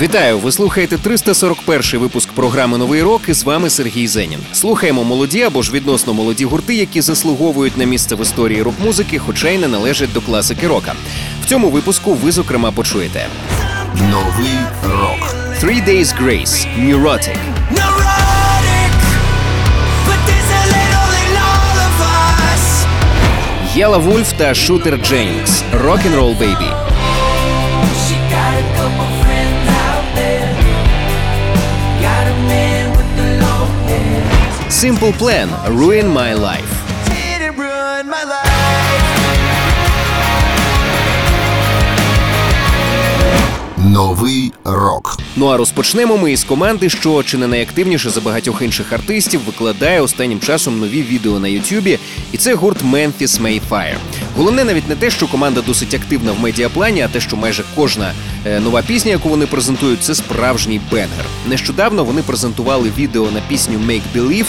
Вітаю! Ви слухаєте 341-й випуск програми Новий рок. і з вами Сергій Зенін. Слухаємо молоді або ж відносно молоді гурти, які заслуговують на місце в історії рок-музики, хоча й не належать до класики рока. В цьому випуску ви зокрема почуєте Новий рок. Three Days Grace, Neurotic. Єла Вульф та Шутер Дженнінгс, Rock'n'Roll Baby, Simple Plan, Ruin My Life. Новий рок. Ну а розпочнемо ми із команди, що чи не найактивніше за багатьох інших артистів викладає останнім часом нові відео на Ютубі, і це гурт Memphis May Fire. Головне навіть не те, що команда досить активна в медіаплані, а те, що майже кожна е, нова пісня, яку вони презентують, це справжній banger. Нещодавно вони презентували відео на пісню Make Believe,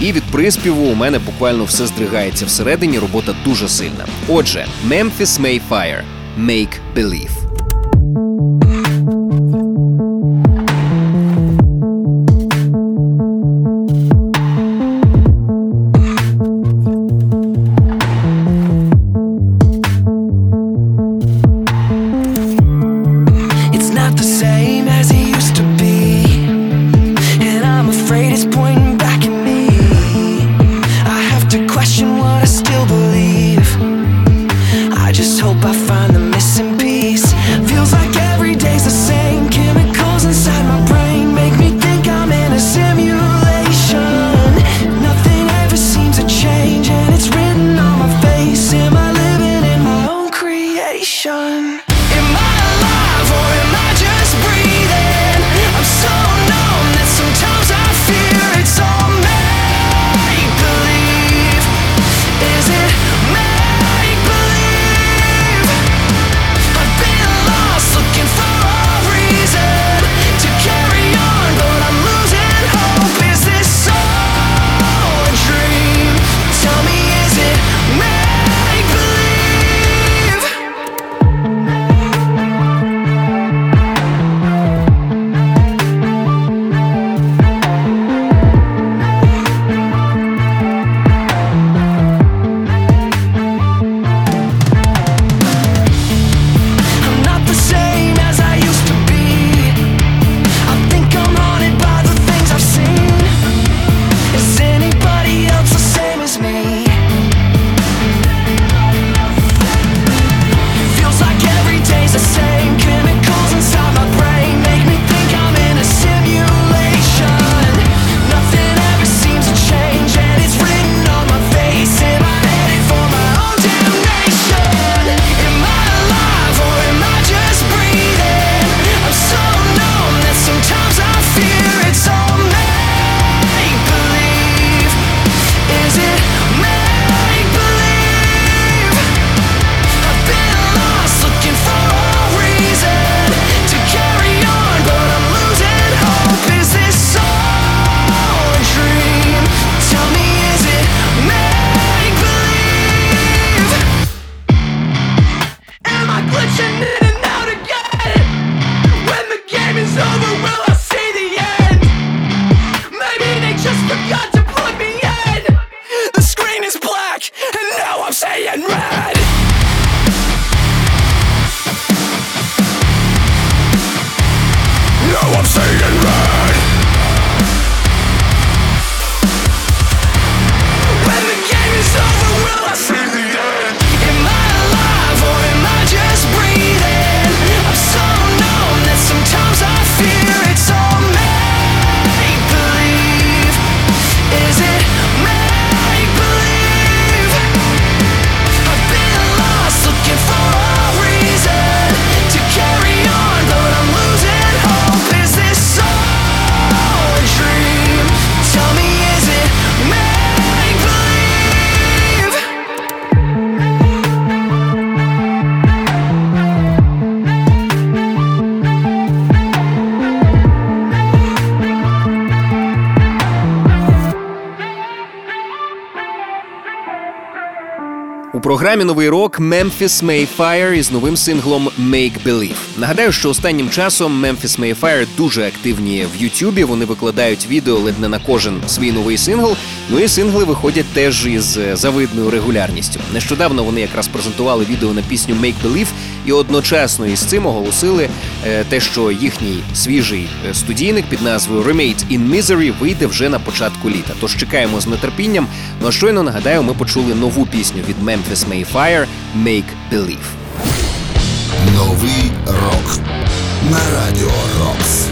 і від приспіву у мене буквально все здригається всередині. Робота дуже сильна. Отже, Memphis Mayfire – Make Believe. Програмі новий рок Memphis Mayfire із новим синглом Make Believe. Нагадаю, що останнім часом Memphis Mayfire дуже активні в Ютубі. Вони викладають відео ледь не на кожен свій новий сингл. Ну і сингли виходять теж із е, завидною регулярністю. Нещодавно вони якраз презентували відео на пісню Make Believe і одночасно із цим оголосили те, що їхній свіжий е, студійник під назвою Remade in Misery вийде вже на початку літа. Тож чекаємо з нетерпінням. Ну а щойно нагадаю, ми почули нову пісню від Memphis Mayfire Make Believe. Новий рок на радіо Рокс.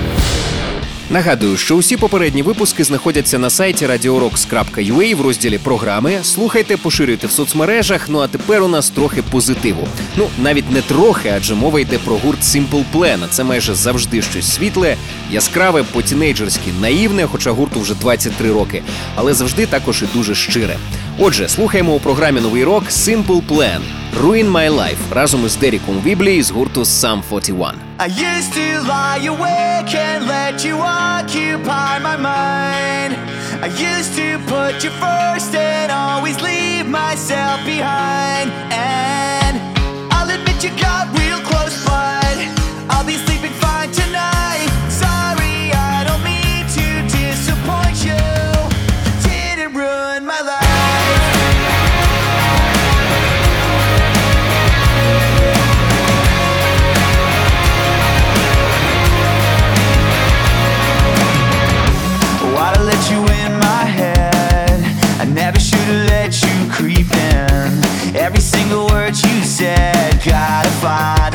Нагадую, що усі попередні випуски знаходяться на сайті radiorocks.ua в розділі програми. Слухайте, поширюйте в соцмережах. Ну а тепер у нас трохи позитиву. Ну навіть не трохи, адже мова йде про гурт Simple Plan. Це майже завжди щось світле, яскраве, по-тінейджерськи наївне, хоча гурту вже 23 роки, але завжди також і дуже щире. Отже, слухаємо у програмі новий рок Simple Plan Ruin My Life разом із Деріком Віблі з гурту Sum 41. I used to lie awake and let you occupy my mind. I used to put you first and always leave myself behind. And I'll admit you got real close, but I'll be said, gotta find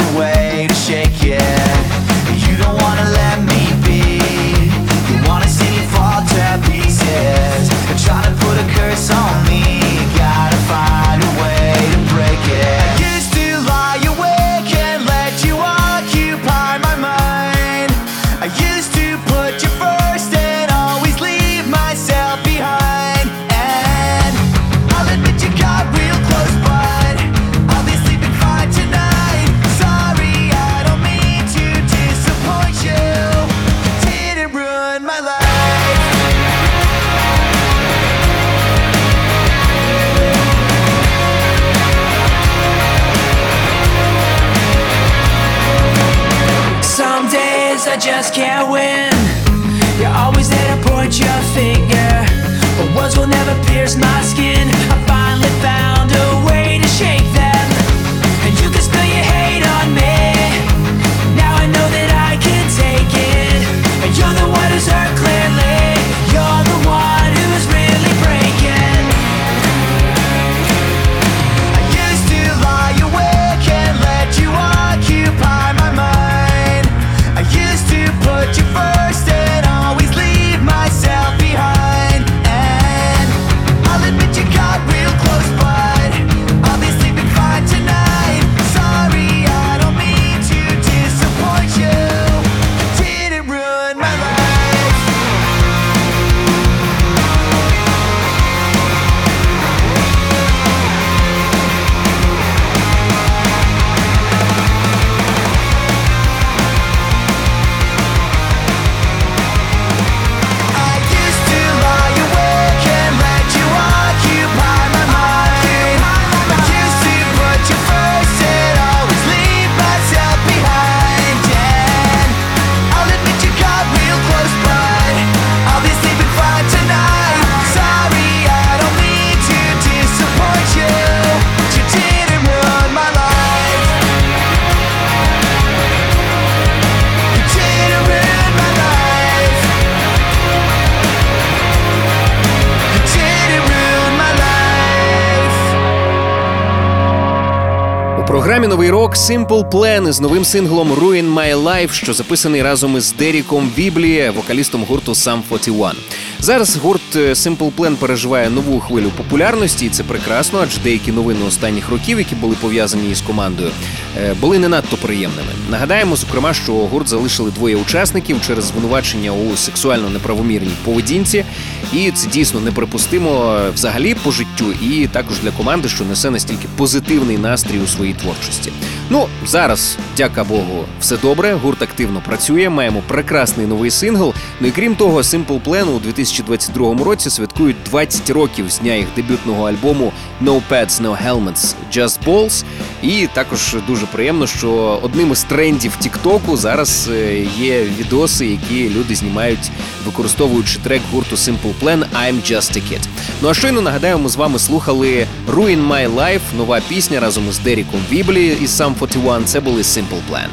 програмі новий рок Simple Plan із новим синглом Ruin My Life, що записаний разом із Деріком Віблі, вокалістом гурту Sum 41. Зараз гурт е, Simple Plan переживає нову хвилю популярності, і це прекрасно, адже деякі новини останніх років, які були пов'язані із командою, е, були не надто приємними. Нагадаємо, зокрема, що гурт залишили двоє учасників через звинувачення у сексуально неправомірній поведінці, і це дійсно неприпустимо е, взагалі по життю, і також для команди, що несе настільки позитивний настрій у своїй творчості. Ну зараз, дяка Богу, все добре. Гурт активно працює. Маємо прекрасний новий сингл. Ну і крім того, Simple Plan у 2022 році святкують 20 років з дня їх дебютного альбому No Pads, No Helmets, Just Balls. І також дуже приємно, що одним із трендів Тіктоку зараз е, є відоси, які люди знімають, використовуючи трек гурту Simple Plan I'm Just a Kid. Ну а щойно нагадаю, ми з вами слухали Ruin My Life, нова пісня разом із Деріком Віблі із Sum 41. Це були Simple Plan.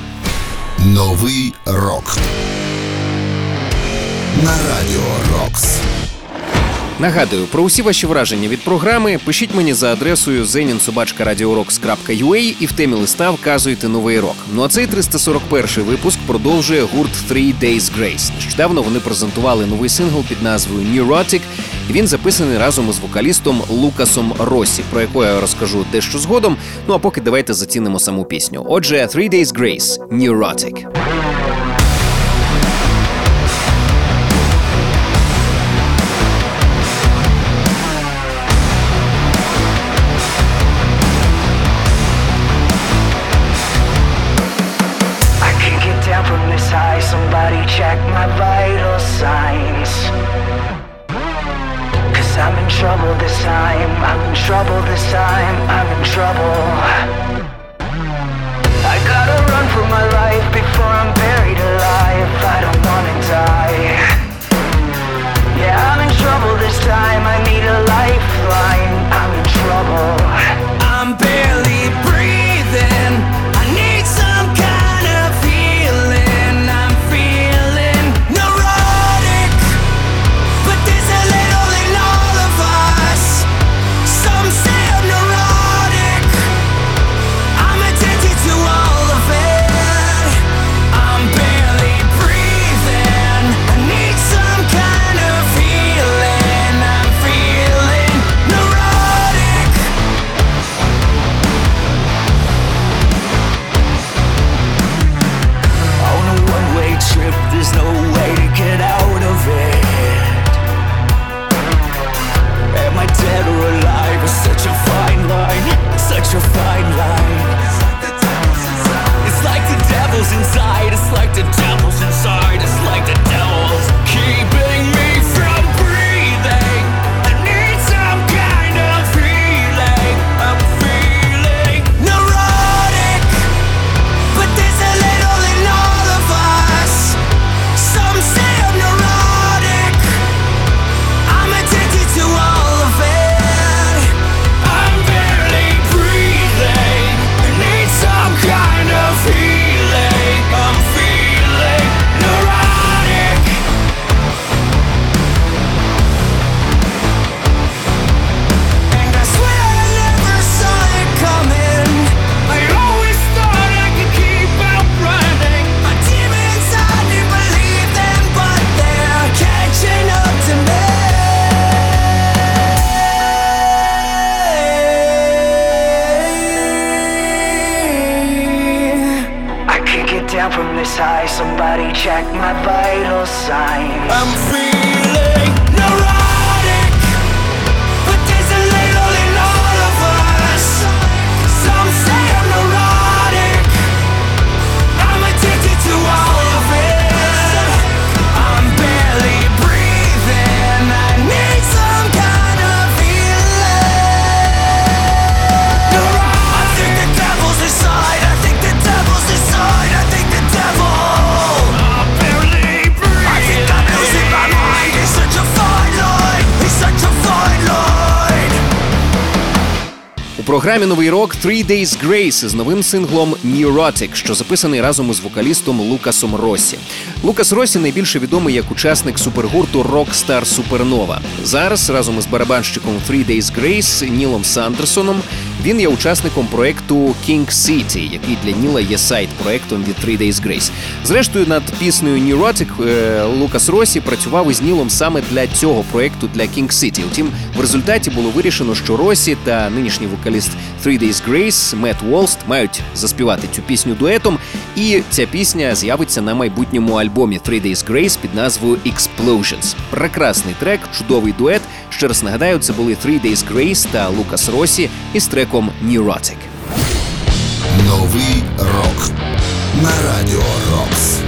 Новий рок. На радіо Рокс. Нагадую, про усі ваші враження від програми пишіть мені за адресою zeninsobachkaradiorocks.ua і в темі листа вказуйте новий рок. Ну а цей 341 випуск продовжує гурт Three Days Grace. Нещодавно вони презентували новий сингл під назвою Neurotic. Він записаний разом із вокалістом Лукасом Росі, про якого я розкажу дещо згодом. Ну а поки давайте зацінимо саму пісню. Отже, Three Days Grace Neurotic. Програмі Новий рок Three Days Grace з новим синглом Neurotic, що записаний разом із вокалістом Лукасом Росі. Лукас Росі найбільше відомий як учасник супергурту Rockstar Supernova. Зараз разом із барабанщиком Three Days Grace Нілом Сандерсоном він є учасником проекту King City, який для Ніла є сайт проектом від Three Days Grace. Зрештою, над піснею Neurotic е, Лукас Росі працював із Нілом саме для цього проекту для King City. Утім, в результаті було вирішено, що Росі та нинішній вокаліст Three Days Grace Мет Волст мають заспівати цю пісню дуетом. І ця пісня з'явиться на майбутньому альбомі Three Days Grace під назвою Explosions. Прекрасний трек, чудовий дует. Ще раз нагадаю, це були Three Days Grace та Лукас Росі із треком Neurotic. Новий рок на радіо Рокс.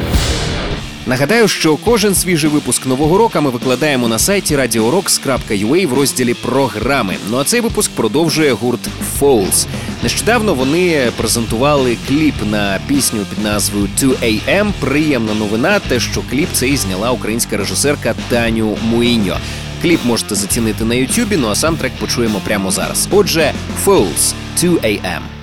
Нагадаю, що кожен свіжий випуск нового року ми викладаємо на сайті radiorocks.ua в розділі програми. Ну а цей випуск продовжує гурт Falls. Нещодавно вони презентували кліп на пісню під назвою 2AM. Приємна новина, те, що кліп цей зняла українська режисерка Таню Муїньо. Кліп можете зацінити на Ютубі, ну а сам трек почуємо прямо зараз. Отже, Falls 2AM.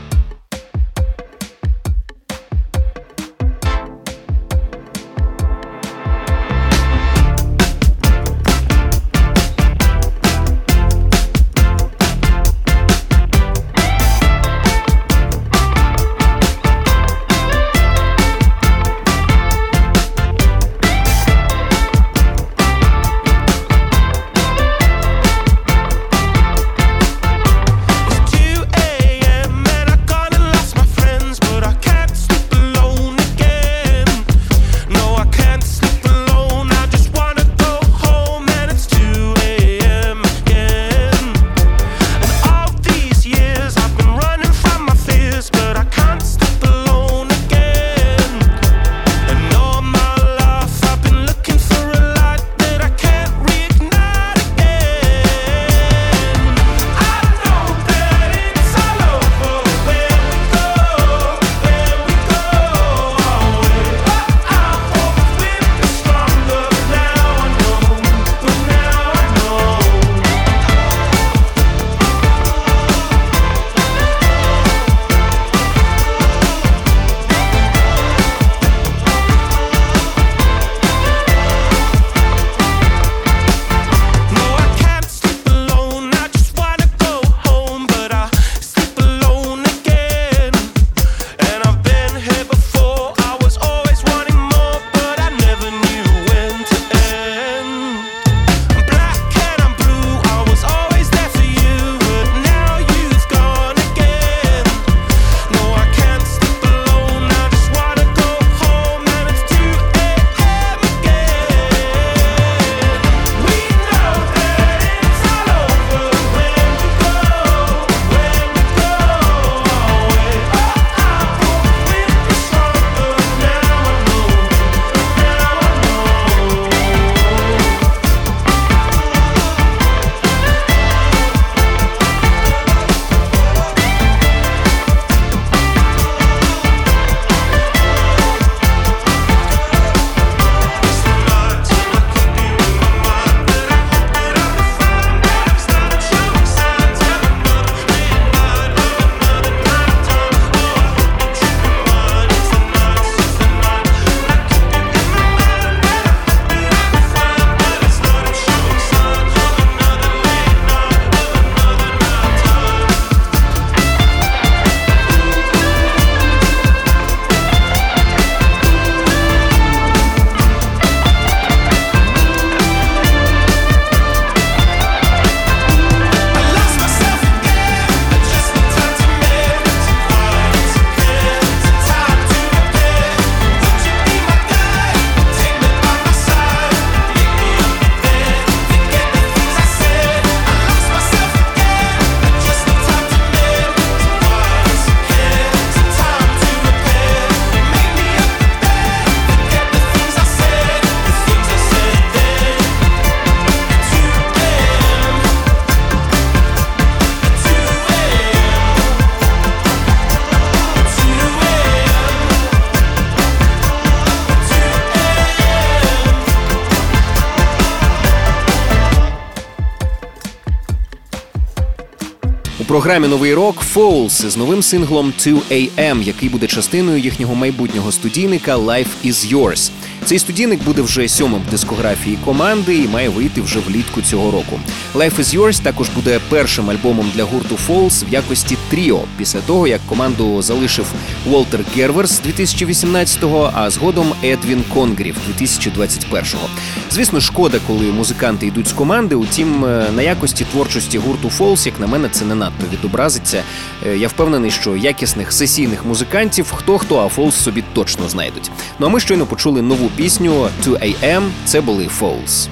Програмі новий рок Foals з новим синглом 2AM, який буде частиною їхнього майбутнього студійника Life is Yours. Цей студійник буде вже сьомим в дискографії команди і має вийти вже влітку цього року. Life is Yours також буде першим альбомом для гурту Foals в якості тріо після того, як команду залишив Уолтер Герверс 2018-го, а згодом Едвін Конгрів 2021-го. Звісно, шкода, коли музиканти йдуть з команди. Утім, е, на якості творчості гурту Foals, як на мене, це не надто відобразиться. Е, Я впевнений, що якісних сесійних музикантів хто хто, а Falls собі точно знайдуть. Ну а ми щойно почули нову пісню 2AM. Це були Falls.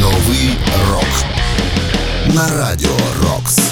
Новий рок на радіо Рокс.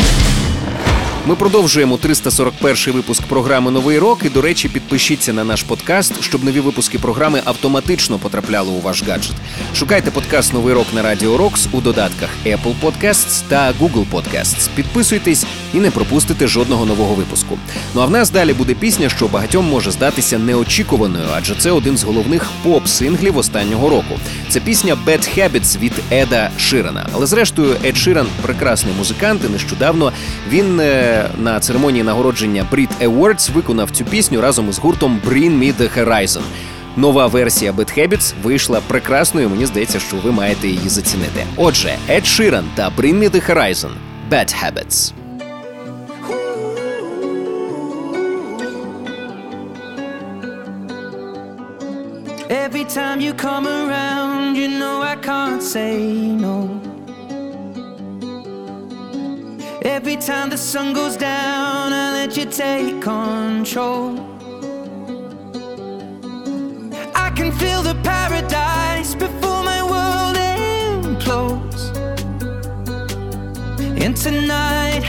Ми продовжуємо 341 випуск програми Новий рок. І, до речі, підпишіться на наш подкаст, щоб нові випуски програми автоматично потрапляли у ваш гаджет. Шукайте подкаст Новий рок на Радіо Рокс у додатках Apple Podcasts та Google Podcasts. Підписуйтесь і не пропустите жодного нового випуску. Ну а в нас далі буде пісня, що багатьом може здатися неочікуваною, адже це один з головних поп-синглів останнього року. Це пісня «Bad Habits» від Еда Ширана. Але зрештою, Ед Ширан прекрасний музикант. і Нещодавно він. Е, на церемонії нагородження Brit Awards виконав цю пісню разом із гуртом Bring Me The Horizon. Нова версія Bad Habits вийшла прекрасною. Мені здається, що ви маєте її зацінити. Отже, Ed Sheeran та Bring Me The Horizon – Bad Habits. Every time you come around, you know I can't say no. Every time the sun goes down, I let you take control. I can feel the paradise before my world implodes. And tonight,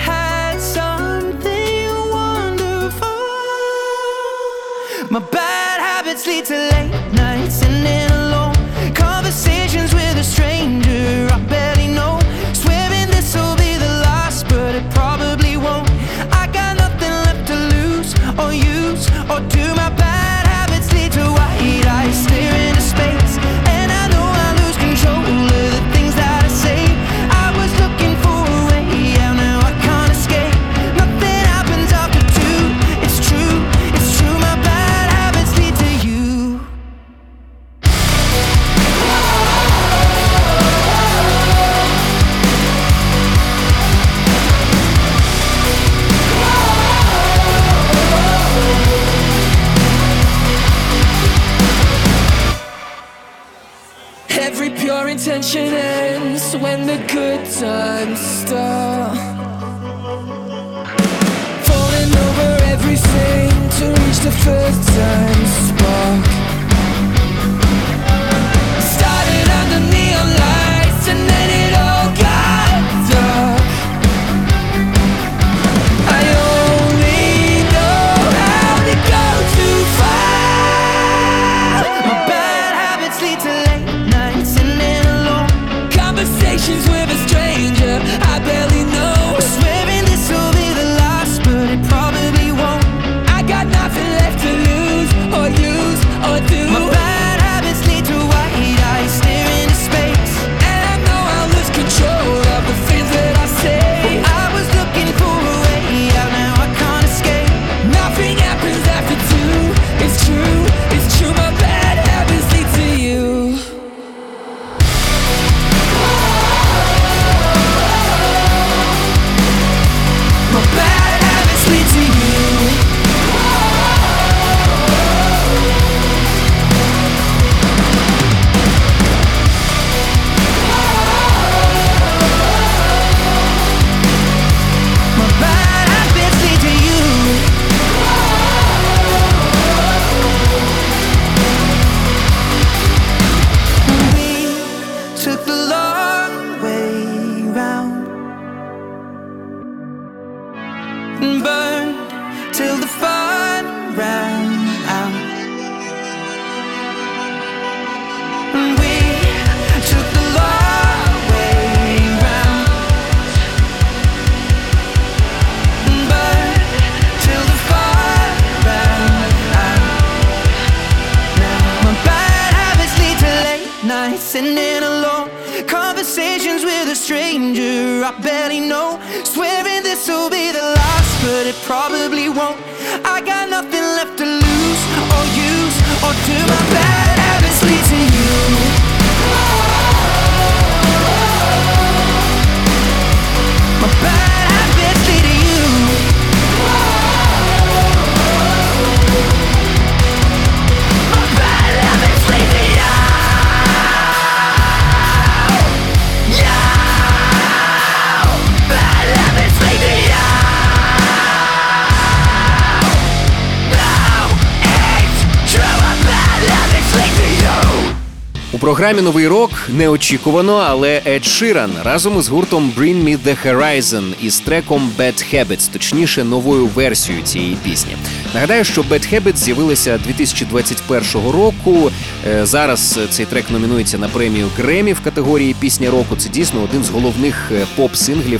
програмі новий рок неочікувано, але Ед Ширан разом із гуртом Bring Me The Horizon із треком Bad Habits, точніше новою версією цієї пісні. Нагадаю, що Bad Habits з'явилися 2021 року. Е, зараз цей трек номінується на премію Гремі в категорії пісня року. Це дійсно один з головних е, поп-синглів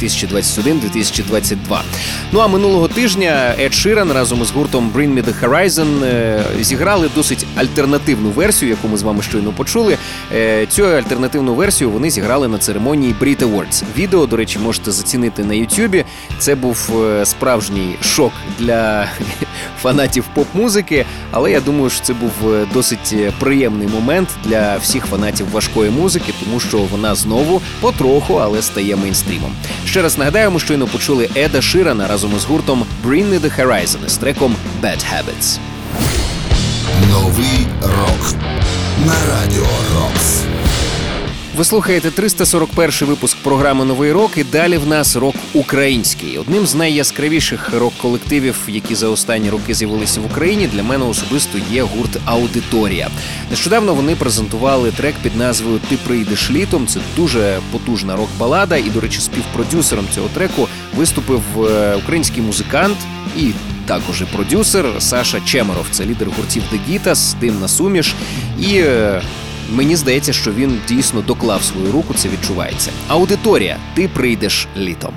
2021-2022. Ну а минулого тижня Ед Ширан разом із гуртом Bring Me The Horizon е, зіграли досить альтернативну версію, яку ми з вами щойно почули. Е, цю альтернативну версію вони зіграли на церемонії Brit Awards. Відео, до речі, можете зацінити на Ютубі. Це був е, справжній шок для фанатів поп-музики, але я думаю, що це був е, досить приємний момент для всіх фанатів важкої музики, тому що вона знову потроху, але стає мейнстрімом. Ще раз нагадаємо, щойно почули Еда Ширана разом із гуртом Bring Me The Horizon з треком Bad Habits. Новий рок на радіо Рокс. Ви слухаєте 341 випуск програми Новий рок. І далі в нас рок український. Одним з найяскравіших рок-колективів, які за останні роки з'явилися в Україні, для мене особисто є гурт Аудиторія. Нещодавно вони презентували трек під назвою Ти прийдеш літом. Це дуже потужна рок-балада. І, до речі, співпродюсером цього треку виступив е, український музикант і також і продюсер Саша Чемеров. Це лідер гуртів The Gitas, Димна суміш. І е, мені здається, що він дійсно доклав свою руку. Це відчувається. Аудиторія, ти прийдеш літом.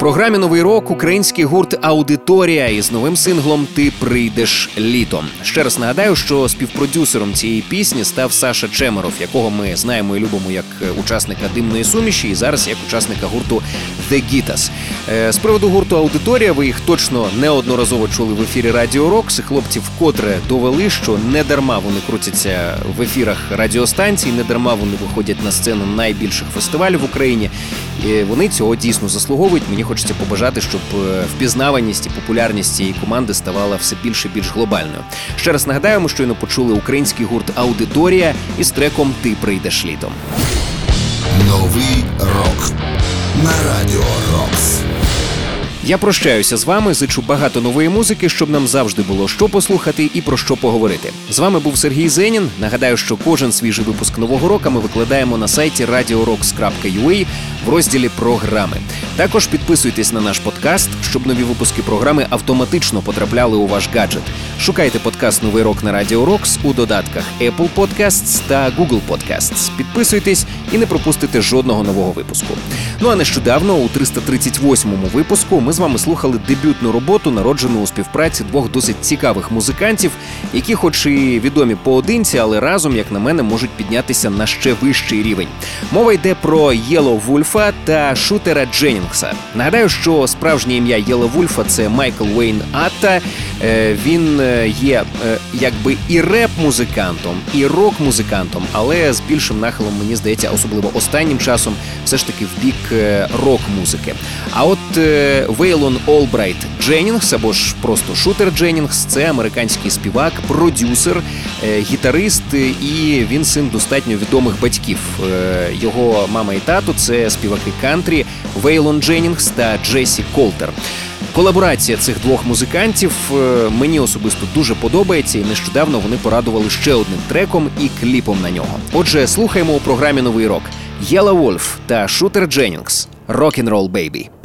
Програмі новий рок український гурт Аудиторія із новим синглом Ти прийдеш літом. Ще раз нагадаю, що співпродюсером цієї пісні став Саша Чемеров, якого ми знаємо і любимо як учасника димної суміші, і зараз як учасника гурту The Gitas. Е, з приводу гурту Аудиторія ви їх точно неодноразово чули в ефірі Радіо Рокс. Хлопці вкотре довели, що не дарма вони крутяться в ефірах радіостанцій, не дарма вони виходять на сцену найбільших фестивалів в Україні. І Вони цього дійсно заслуговують. Мені хочеться побажати, щоб е, впізнаваність і популярність цієї команди ставала все більше і більш глобальною. Ще раз нагадаємо, щойно почули український гурт Аудиторія із треком Ти прийдеш літом. Новий рок на радіо Рокс. Я прощаюся з вами, зичу багато нової музики, щоб нам завжди було що послухати і про що поговорити. З вами був Сергій Зенін. Нагадаю, що кожен свіжий випуск нового року ми викладаємо на сайті radiorocks.ua в розділі програми. Також підписуйтесь на наш подкаст, щоб нові випуски програми автоматично потрапляли у ваш гаджет. Шукайте подкаст Новий рок на Радіо Рокс у додатках Apple Podcasts та Google Podcasts. Підписуйтесь і не пропустите жодного нового випуску. Ну а нещодавно, у 338-му випуску, ми з вами слухали дебютну роботу, народжену у співпраці двох досить цікавих музикантів, які, хоч і відомі поодинці, але разом, як на мене, можуть піднятися на ще вищий рівень. Мова йде про Єло Вульфа та Шутера Дженнінгса. Нагадаю, що справжнє ім'я Єло Вульфа це Майкл Уейн Атта. Е, він е, є е, якби і реп-музикантом, і рок-музикантом, але з більшим нахилом, мені здається, особливо останнім часом, все ж таки в бік рок-музики. А от Вейлон Олбрайт Дженнінгс або ж просто Шутер Дженнінгс це американський співак, продюсер, гітарист, і він син достатньо відомих батьків. Його мама і тато це співаки кантрі Вейлон Дженнінгс та Джесі Колтер. Колаборація цих двох музикантів е, мені особисто дуже подобається, і нещодавно вони порадували ще одним треком і кліпом на нього. Отже, слухаємо у програмі Новий рок Єла Вольф та Шутер Дженнінгс «Rock'n'Roll Baby».